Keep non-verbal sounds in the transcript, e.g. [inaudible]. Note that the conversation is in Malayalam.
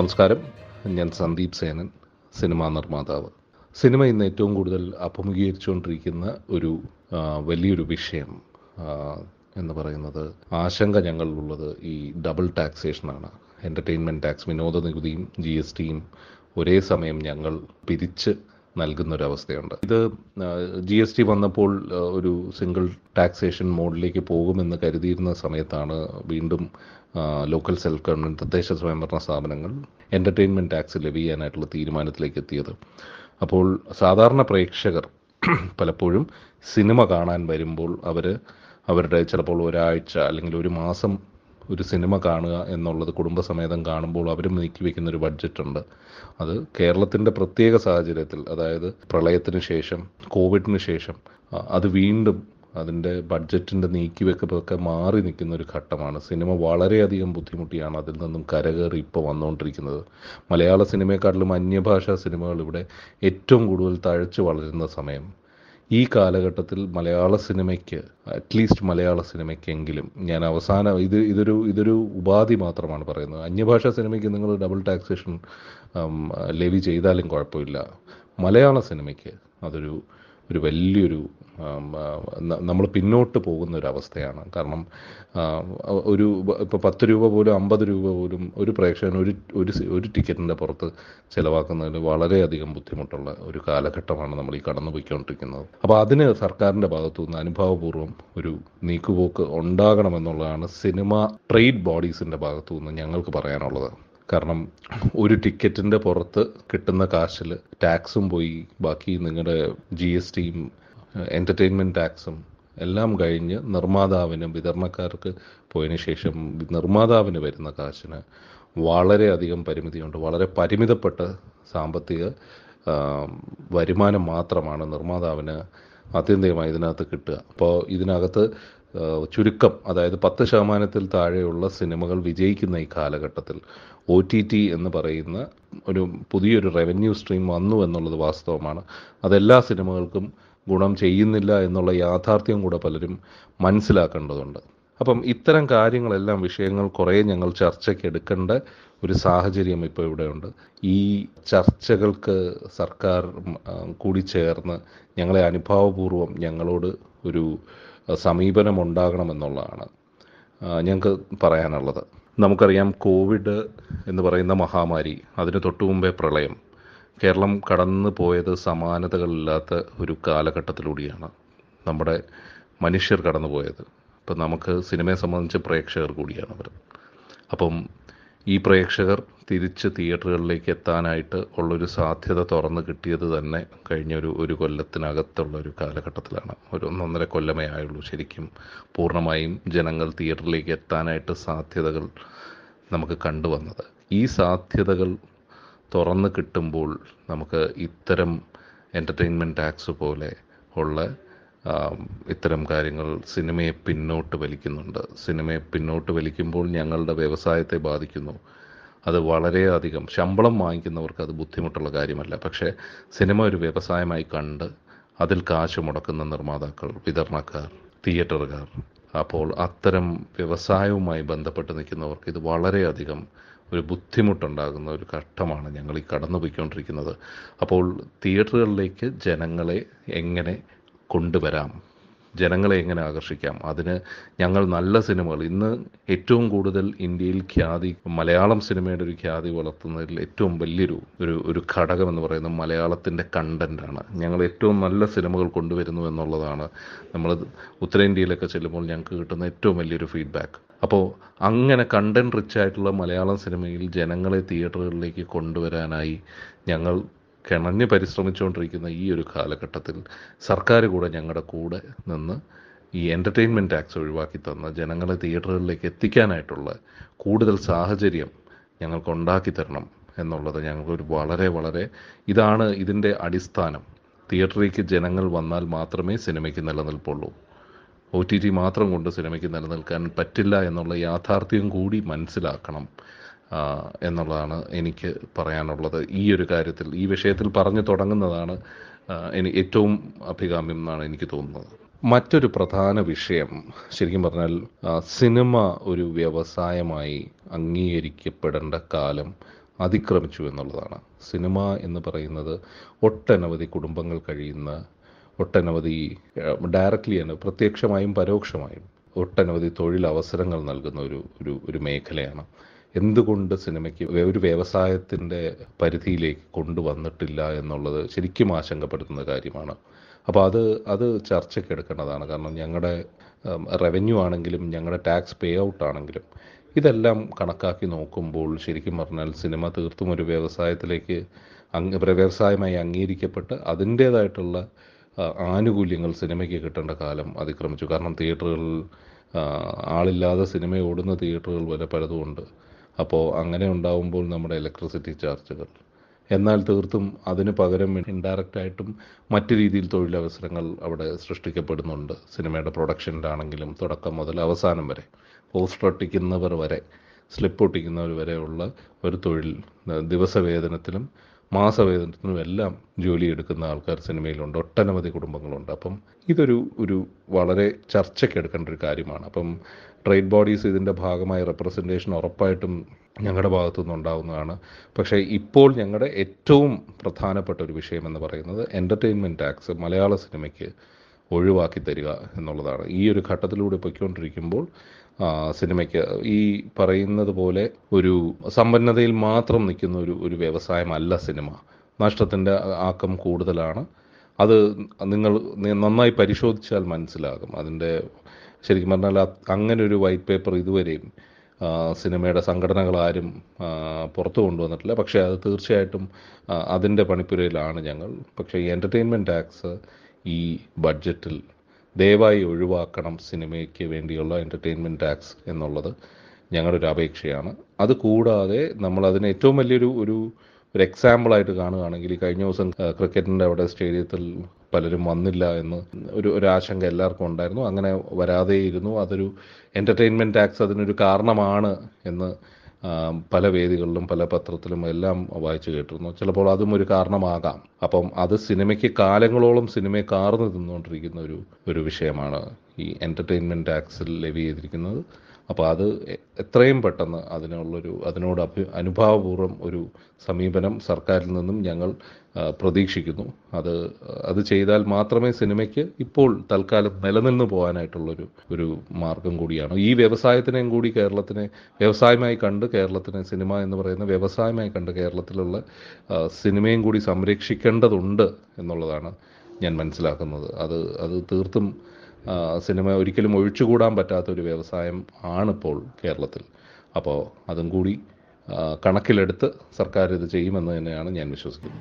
നമസ്കാരം. ഞാൻ സന്ദീപ് സേനൻ സിനിമാ നിർമ്മാതാവ്. സിനിമ ഇന്ന് ഏറ്റവും കൂടുതൽ അഭിമുഖീകരിച്ചുകൊണ്ടിരിക്കുന്ന ഒരു വലിയൊരു വിഷയം എന്ന് പറയുന്നത് ആശങ്ക ഞങ്ങളിലുള്ളത് ഈ ഡബിൾ ടാക്സേഷനാണ്. എന്റർടൈൻമെന്റ് ടാക്സ് വിനോദ നികുതിയും ജി എസ് ടിയും ഒരേ സമയം ഞങ്ങൾ പിരിച്ച് നൽകുന്ന ഒരു ഇത് ജി എസ് ടി വന്നപ്പോൾ ഒരു സിംഗിൾ ടാക്സേഷൻ മോഡിലേക്ക് പോകുമെന്ന് കരുതിയിരുന്ന സമയത്താണ് വീണ്ടും ലോക്കൽ സെൽഫ് ഗവൺമെന്റ് തദ്ദേശ സ്വയംഭരണ സ്ഥാപനങ്ങൾ എന്റർടൈൻമെന്റ് ടാക്സ് ലെവ് ചെയ്യാനായിട്ടുള്ള തീരുമാനത്തിലേക്ക് എത്തിയത് അപ്പോൾ സാധാരണ പ്രേക്ഷകർ [clears throat] പലപ്പോഴും സിനിമ കാണാൻ വരുമ്പോൾ അവർ അവരുടെ ചിലപ്പോൾ ഒരാഴ്ച അല്ലെങ്കിൽ ഒരു മാസം ഒരു സിനിമ കാണുക എന്നുള്ളത് കുടുംബസമേതം കാണുമ്പോൾ അവരും നീക്കി വെക്കുന്ന ഒരു ബഡ്ജറ്റ് ഉണ്ട് അത് കേരളത്തിന്റെ പ്രത്യേക സാഹചര്യത്തിൽ അതായത് പ്രളയത്തിന് ശേഷം കോവിഡിന് ശേഷം അത് വീണ്ടും അതിന്റെ ബഡ്ജറ്റിന്റെ നീക്കിവെക്കൊക്കെ മാറി നിൽക്കുന്ന ഒരു ഘട്ടമാണ്. സിനിമ വളരെയധികം ബുദ്ധിമുട്ടിയാണ് അതിൽ നിന്നും കരകയറി ഇപ്പോൾ വന്നുകൊണ്ടിരിക്കുന്നത്. മലയാള സിനിമയെക്കാട്ടിലും അന്യഭാഷാ സിനിമകൾ ഇവിടെ ഏറ്റവും കൂടുതൽ തഴച്ചു വളരുന്ന സമയം. ഈ കാലഘട്ടത്തിൽ മലയാള സിനിമയ്ക്ക് അറ്റ്ലീസ്റ്റ് മലയാള സിനിമയ്ക്കെങ്കിലും ഞാൻ അവസാനം ഇത് ഇതൊരു ഇതൊരു ഉപാധി മാത്രമാണ് പറയുന്നത്. അന്യഭാഷാ സിനിമയ്ക്ക് നിങ്ങൾ ഡബിൾ ടാക്സേഷൻ ലെവി ചെയ്താലും കുഴപ്പമില്ല. മലയാള സിനിമയ്ക്ക് അതൊരു ഒരു വലിയൊരു നമ്മൾ പിന്നോട്ട് പോകുന്ന ഒരു അവസ്ഥയാണ് കാരണം ഒരു ഇപ്പോൾ പത്ത് രൂപ പോലും അമ്പത് രൂപ പോലും ഒരു പ്രേക്ഷകൻ ഒരു ഒരു ഒരു ടിക്കറ്റിന്റെ പുറത്ത് ചിലവാക്കുന്നതിന് വളരെയധികം ബുദ്ധിമുട്ടുള്ള ഒരു കാലഘട്ടമാണ് നമ്മൾ ഈ കടന്നു പോയിക്കൊണ്ടിരിക്കുന്നത് അപ്പോൾ അതിന് സർക്കാരിന്റെ ഭാഗത്തു നിന്ന് അനുഭാവപൂർവം ഒരു നീക്കുപോക്ക് ഉണ്ടാകണമെന്നുള്ളതാണ് സിനിമ ട്രേഡ് ബോഡീസിന്റെ ഭാഗത്തു നിന്ന് ഞങ്ങൾക്ക് പറയാനുള്ളത്. കാരണം ഒരു ടിക്കറ്റിന്റെ പുറത്ത് കിട്ടുന്ന കാശിൽ ടാക്സും പോയി ബാക്കി നിങ്ങളുടെ ജി എസ് ടിയും എന്റർടൈൻമെന്റ് ടാക്സും എല്ലാം കഴിഞ്ഞ് നിർമ്മാതാവിനും വിതരണക്കാർക്ക് പോയതിനു ശേഷം നിർമ്മാതാവിന് വരുന്ന കാശിന് വളരെയധികം പരിമിതിയുണ്ട്. വളരെ പരിമിതപ്പെട്ട സാമ്പത്തിക വരുമാനം മാത്രമാണ് നിർമ്മാതാവിന് ആത്യന്തികമായി ഇതിനകത്ത് കിട്ടുക. അപ്പോൾ ഇതിനകത്ത് ചുരുക്കം അതായത് പത്ത് ശതമാനത്തിൽ താഴെയുള്ള സിനിമകൾ വിജയിക്കുന്ന ഈ കാലഘട്ടത്തിൽ ഒ ടി ടി എന്ന് പറയുന്ന ഒരു പുതിയൊരു റവന്യൂ സ്ട്രീം വന്നു എന്നുള്ളത് വാസ്തവമാണ്. അതെല്ലാ സിനിമകൾക്കും ഗുണം ചെയ്യുന്നില്ല എന്നുള്ള യാഥാർത്ഥ്യം കൂടെ പലരും മനസ്സിലാക്കേണ്ടതുണ്ട്. അപ്പം ഇത്തരം കാര്യങ്ങളെല്ലാം വിഷയങ്ങൾ കുറേ ഞങ്ങൾ ചർച്ചയ്ക്ക് എടുക്കേണ്ട ഒരു സാഹചര്യം ഇപ്പോൾ ഇവിടെയുണ്ട്. ഈ ചർച്ചകൾക്ക് സർക്കാർ കൂടി ചേർന്ന് ഞങ്ങളെ അനുഭാവപൂർവം ഞങ്ങളോട് ഒരു സമീപനം ഉണ്ടാകണമെന്നുള്ളതാണ് ഞങ്ങൾക്ക് പറയാനുള്ളത്. നമുക്കറിയാം കോവിഡ് എന്ന് പറയുന്ന മഹാമാരി അതിന് തൊട്ടു മുമ്പേ പ്രളയം. കേരളം കടന്നു പോയത് സമാനതകളില്ലാത്ത ഒരു കാലഘട്ടത്തിലൂടെയാണ് നമ്മുടെ മനുഷ്യർ കടന്നു പോയത്. അപ്പം നമുക്ക് സിനിമയെ സംബന്ധിച്ച് പ്രേക്ഷകർ കൂടിയാണ് അവർ. അപ്പം ഈ പ്രേക്ഷകർ തിരിച്ച് തിയേറ്ററുകളിലേക്ക് എത്താനായിട്ട് ഉള്ളൊരു സാധ്യത തുറന്ന് കിട്ടിയത് തന്നെ കഴിഞ്ഞ ഒരു ഒരു കൊല്ലത്തിനകത്തുള്ള ഒരു കാലഘട്ടത്തിലാണ്. ഒരു ഒന്നൊന്നര കൊല്ലമേ ആയുള്ളൂ ശരിക്കും. പൂർണമായും ജനങ്ങൾ തിയേറ്ററിലേക്ക് എത്താനായിട്ട് സാധ്യതകൾ നമുക്ക് കണ്ടുവന്നത്. ഈ സാധ്യതകൾ തുറന്ന് കിട്ടുമ്പോൾ നമുക്ക് ഇത്തരം എന്റർടൈൻമെന്റ് ടാക്സ് പോലെ ഉള്ള ഇത്തരം കാര്യങ്ങൾ സിനിമയെ പിന്നോട്ട് വലിക്കുന്നുണ്ട്. സിനിമയെ പിന്നോട്ട് വലിക്കുമ്പോൾ ഞങ്ങളുടെ വ്യവസായത്തെ ബാധിക്കുന്നു. അത് വളരെയധികം ശമ്പളം വാങ്ങിക്കുന്നവർക്ക് അത് ബുദ്ധിമുട്ടുള്ള കാര്യമല്ല. പക്ഷേ സിനിമ ഒരു വ്യവസായമായി കണ്ട് അതിൽ കാശ് മുടക്കുന്ന നിർമ്മാതാക്കൾ വിതരണക്കാർ തിയേറ്ററുകാർ അപ്പോൾ അത്തരം വ്യവസായവുമായി ബന്ധപ്പെട്ട് നിൽക്കുന്നവർക്ക് ഇത് വളരെയധികം ഒരു ബുദ്ധിമുട്ടുണ്ടാകുന്ന ഒരു ഘട്ടമാണ് ഞങ്ങൾ ഈ കടന്നു പോയിക്കൊണ്ടിരിക്കുന്നത് അപ്പോൾ തിയേറ്ററുകളിലേക്ക് ജനങ്ങളെ എങ്ങനെ കൊണ്ടുവരാം? ജനങ്ങളെ എങ്ങനെ ആകർഷിക്കാം? അതിന് ഞങ്ങൾ നല്ല സിനിമകൾ. ഇന്ന് ഏറ്റവും കൂടുതൽ ഇന്ത്യയിൽ ഖ്യാതി മലയാളം സിനിമയുടെ ഒരു ഖ്യാതി വളർത്തുന്നതിൽ ഏറ്റവും വലിയൊരു ഒരു ഒരു ഘടകം എന്ന് പറയുന്നത് മലയാളത്തിന്റെ കണ്ടന്റാണ് ഞങ്ങൾ ഏറ്റവും നല്ല സിനിമകൾ കൊണ്ടുവരുന്നു എന്നുള്ളതാണ്. നമ്മൾ ഉത്തരേന്ത്യയിലൊക്കെ ചെല്ലുമ്പോൾ ഞങ്ങൾക്ക് കിട്ടുന്ന ഏറ്റവും വലിയൊരു ഫീഡ്ബാക്ക്. അപ്പോൾ അങ്ങനെ കണ്ടന്റ് റിച്ച് ആയിട്ടുള്ള മലയാളം സിനിമയിൽ ജനങ്ങളെ തിയേറ്ററുകളിലേക്ക് കൊണ്ടുവരാനായി ഞങ്ങൾ കിണഞ്ഞ് പരിശ്രമിച്ചുകൊണ്ടിരിക്കുന്ന ഈ ഒരു കാലഘട്ടത്തിൽ സർക്കാർ കൂടെ ഞങ്ങളുടെ കൂടെ നിന്ന് ഈ എന്റർടൈൻമെന്റ് ടാക്സ് ഒഴിവാക്കി തന്ന് ജനങ്ങളെ തിയേറ്ററുകളിലേക്ക് എത്തിക്കാനായിട്ടുള്ള കൂടുതൽ സാഹചര്യം ഞങ്ങൾക്ക് ഉണ്ടാക്കി തരണം എന്നുള്ളത് ഞങ്ങൾക്കൊരു വളരെ വളരെ ഇതാണ് ഇതിന്റെ അടിസ്ഥാനം. തിയേറ്ററിലേക്ക് ജനങ്ങൾ വന്നാൽ മാത്രമേ സിനിമയ്ക്ക് നിലനിൽപ്പുള്ളൂ. ഒ ടി ടി മാത്രം കൊണ്ട് സിനിമയ്ക്ക് നിലനിൽക്കാൻ പറ്റില്ല എന്നുള്ള യാഥാർത്ഥ്യം കൂടി മനസ്സിലാക്കണം. എന്നുള്ളതാണ് എനിക്ക് പറയാനുള്ളത്. ഈ ഒരു കാര്യത്തിൽ ഈ വിഷയത്തിൽ പറഞ്ഞു തുടങ്ങുന്നതാണ് എനിക്ക് ഏറ്റവും അഭികാമ്യം എന്നാണ് എനിക്ക് തോന്നുന്നത്. മറ്റൊരു പ്രധാന വിഷയം ശരിക്കും പറഞ്ഞാൽ സിനിമ ഒരു വ്യവസായമായി അംഗീകരിക്കപ്പെടേണ്ട കാലം അതിക്രമിച്ചു എന്നുള്ളതാണ്. സിനിമ എന്ന് പറയുന്നത് ഒട്ടനവധി കുടുംബങ്ങൾ കഴിയുന്ന ഒട്ടനവധി ഡയറക്റ്റ്ലി ആണ് പ്രത്യക്ഷമായും പരോക്ഷമായും ഒട്ടനവധി തൊഴിലവസരങ്ങൾ നൽകുന്ന ഒരു ഒരു ഒരു മേഖലയാണ്. എന്തുകൊണ്ട് സിനിമയ്ക്ക് ഒരു വ്യവസായത്തിന്റെ പരിധിയിലേക്ക് കൊണ്ടുവന്നിട്ടില്ല എന്നുള്ളത് ശരിക്കും ആശങ്കപ്പെടുത്തുന്ന കാര്യമാണ്. അപ്പോൾ അത് അത് ചർച്ചയ്ക്ക് എടുക്കേണ്ടതാണ്. കാരണം ഞങ്ങളുടെ റവന്യൂ ആണെങ്കിലും ഞങ്ങളുടെ ടാക്സ് പേ ഔട്ട് ആണെങ്കിലും ഇതെല്ലാം കണക്കാക്കി നോക്കുമ്പോൾ ശരിക്കും പറഞ്ഞാൽ സിനിമ തീർത്തും ഒരു വ്യവസായത്തിലേക്ക് അംഗ വ്യവസായമായി അംഗീകരിക്കപ്പെട്ട് അതിന്റേതായിട്ടുള്ള ആനുകൂല്യങ്ങൾ സിനിമയ്ക്ക് കിട്ടേണ്ട കാലം അതിക്രമിച്ചു. കാരണം തിയേറ്ററുകളിൽ ആളില്ലാതെ സിനിമ ഓടുന്ന തിയേറ്ററുകൾ വരെ പലതുമുണ്ട്. അപ്പോൾ അങ്ങനെ ഉണ്ടാവുമ്പോൾ നമ്മുടെ ഇലക്ട്രിസിറ്റി ചാർജുകൾ എന്നാൽ തീർത്തും അതിന് പകരം ഇൻഡയറക്റ്റായിട്ടും മറ്റു രീതിയിൽ തൊഴിലവസരങ്ങൾ അവിടെ സൃഷ്ടിക്കപ്പെടുന്നുണ്ട്. സിനിമയുടെ പ്രൊഡക്ഷനിലാണെങ്കിലും തുടക്കം മുതൽ അവസാനം വരെ. പോസ്റ്റർ ഒട്ടിക്കുന്നവർ വരെ സ്ലിപ്പ് ഒട്ടിക്കുന്നവർ വരെയുള്ള ഒരു തൊഴിൽ ദിവസവേതനത്തിലും മാസവേതനത്തിനും എല്ലാം ജോലി എടുക്കുന്ന ആൾക്കാർ സിനിമയിലുണ്ട്. ഒട്ടനവധി കുടുംബങ്ങളുണ്ട്. അപ്പം ഇതൊരു ഒരു വളരെ ചർച്ചയ്ക്ക് എടുക്കേണ്ട ഒരു കാര്യമാണ്. അപ്പം ട്രേഡ് ബോഡീസ് ഇതിന്റെ ഭാഗമായ റെപ്രസെന്റേഷൻ ഉറപ്പായിട്ടും ഞങ്ങളുടെ ഭാഗത്തു നിന്നുണ്ടാവുന്നതാണ് പക്ഷേ ഇപ്പോൾ ഞങ്ങളുടെ ഏറ്റവും പ്രധാനപ്പെട്ട ഒരു വിഷയം എന്ന് പറയുന്നത് എന്റർടൈൻമെന്റ് ടാക്സ് മലയാള സിനിമയ്ക്ക് ഒഴിവാക്കി തരിക എന്നുള്ളതാണ്. ഈ ഒരു ഘട്ടത്തിലൂടെ പൊയ്ക്കൊണ്ടിരിക്കുമ്പോൾ സിനിമയ്ക്ക്. ഈ പറയുന്നത് പോലെ ഒരു സമ്പന്നതയിൽ മാത്രം നിൽക്കുന്ന ഒരു ഒരു വ്യവസായമല്ല സിനിമ. നഷ്ടത്തിന്റെ ആക്കം കൂടുതലാണ്. അത് നിങ്ങൾ നന്നായി പരിശോധിച്ചാൽ മനസ്സിലാകും. അതിന്റെ ശരിക്കും പറഞ്ഞാൽ അങ്ങനെ ഒരു വൈറ്റ് പേപ്പർ ഇതുവരെയും സിനിമയുടെ സംഘടനകളാരും പുറത്തു കൊണ്ടുവന്നിട്ടില്ല. പക്ഷേ അത് തീർച്ചയായിട്ടും അതിന്റെ പണിപ്പുരയിലാണ് ഞങ്ങൾ. പക്ഷേ ഈ എന്റർടൈൻമെന്റ് ടാക്സ് ഈ ബഡ്ജറ്റിൽ ദയവായി ഒഴിവാക്കണം സിനിമയ്ക്ക് വേണ്ടിയുള്ള എന്റർടൈൻമെന്റ് ടാക്സ് എന്നുള്ളത് ഞങ്ങളുടെ ഒരു അപേക്ഷയാണ്. അത് കൂടാതെ നമ്മൾ അതിന് ഏറ്റവും വലിയൊരു ഒരു ഒരു എക്സാമ്പിളായിട്ട് കാണുകയാണെങ്കിൽ കഴിഞ്ഞ ദിവസം ക്രിക്കറ്റിന്റെ അവിടെ സ്റ്റേഡിയത്തിൽ പലരും വന്നില്ല എന്ന് ഒരു ഒരു ആശങ്ക എല്ലാവർക്കും ഉണ്ടായിരുന്നു. അങ്ങനെ വരാതെയിരുന്നു. അതൊരു എന്റർടൈൻമെന്റ് ടാക്സ് അതിനൊരു കാരണമാണ് എന്ന് പല വേദികളിലും പല പത്രത്തിലും എല്ലാം വായിച്ചു കേട്ടിരുന്നു. ചിലപ്പോൾ അതും ഒരു കാരണമാകാം. അപ്പം അത് സിനിമയ്ക്ക് കാലങ്ങളോളം സിനിമയെ കാർന്നു തിന്നുകൊണ്ടിരിക്കുന്ന ഒരു ഒരു വിഷയമാണ് ഈ എന്റർടൈൻമെന്റ് ടാക്സിൽ ലെവി ചെയ്തിരിക്കുന്നത് അപ്പോൾ അത് എത്രയും പെട്ടെന്ന് അതിനുള്ളൊരു അതിനോട് അഭി അനുഭാവപൂർവം ഒരു സമീപനം സർക്കാരിൽ നിന്നും ഞങ്ങൾ പ്രതീക്ഷിക്കുന്നു. അത് അത് ചെയ്താൽ മാത്രമേ സിനിമയ്ക്ക് ഇപ്പോൾ തൽക്കാലം നിലനിന്ന് പോകാനായിട്ടുള്ളൊരു ഒരു മാർഗം കൂടിയാണ്. ഈ വ്യവസായത്തിനെയും കൂടി കേരളത്തിനെ വ്യവസായമായി കണ്ട് കേരളത്തിനെ സിനിമ എന്ന് പറയുന്ന വ്യവസായമായി കണ്ട് കേരളത്തിലുള്ള സിനിമയും കൂടി സംരക്ഷിക്കേണ്ടതുണ്ട് എന്നുള്ളതാണ് ഞാൻ മനസ്സിലാക്കുന്നത്. അത് അത് തീർത്തും സിനിമ ഒരിക്കലും ഒഴിച്ചുകൂടാൻ പറ്റാത്ത ഒരു വ്യവസായം ആണിപ്പോൾ കേരളത്തിൽ. അപ്പോൾ അതും കൂടി കണക്കിലെടുത്ത് സർക്കാർ ഇത് ചെയ്യുമെന്ന് തന്നെയാണ് ഞാൻ വിശ്വസിക്കുന്നത്.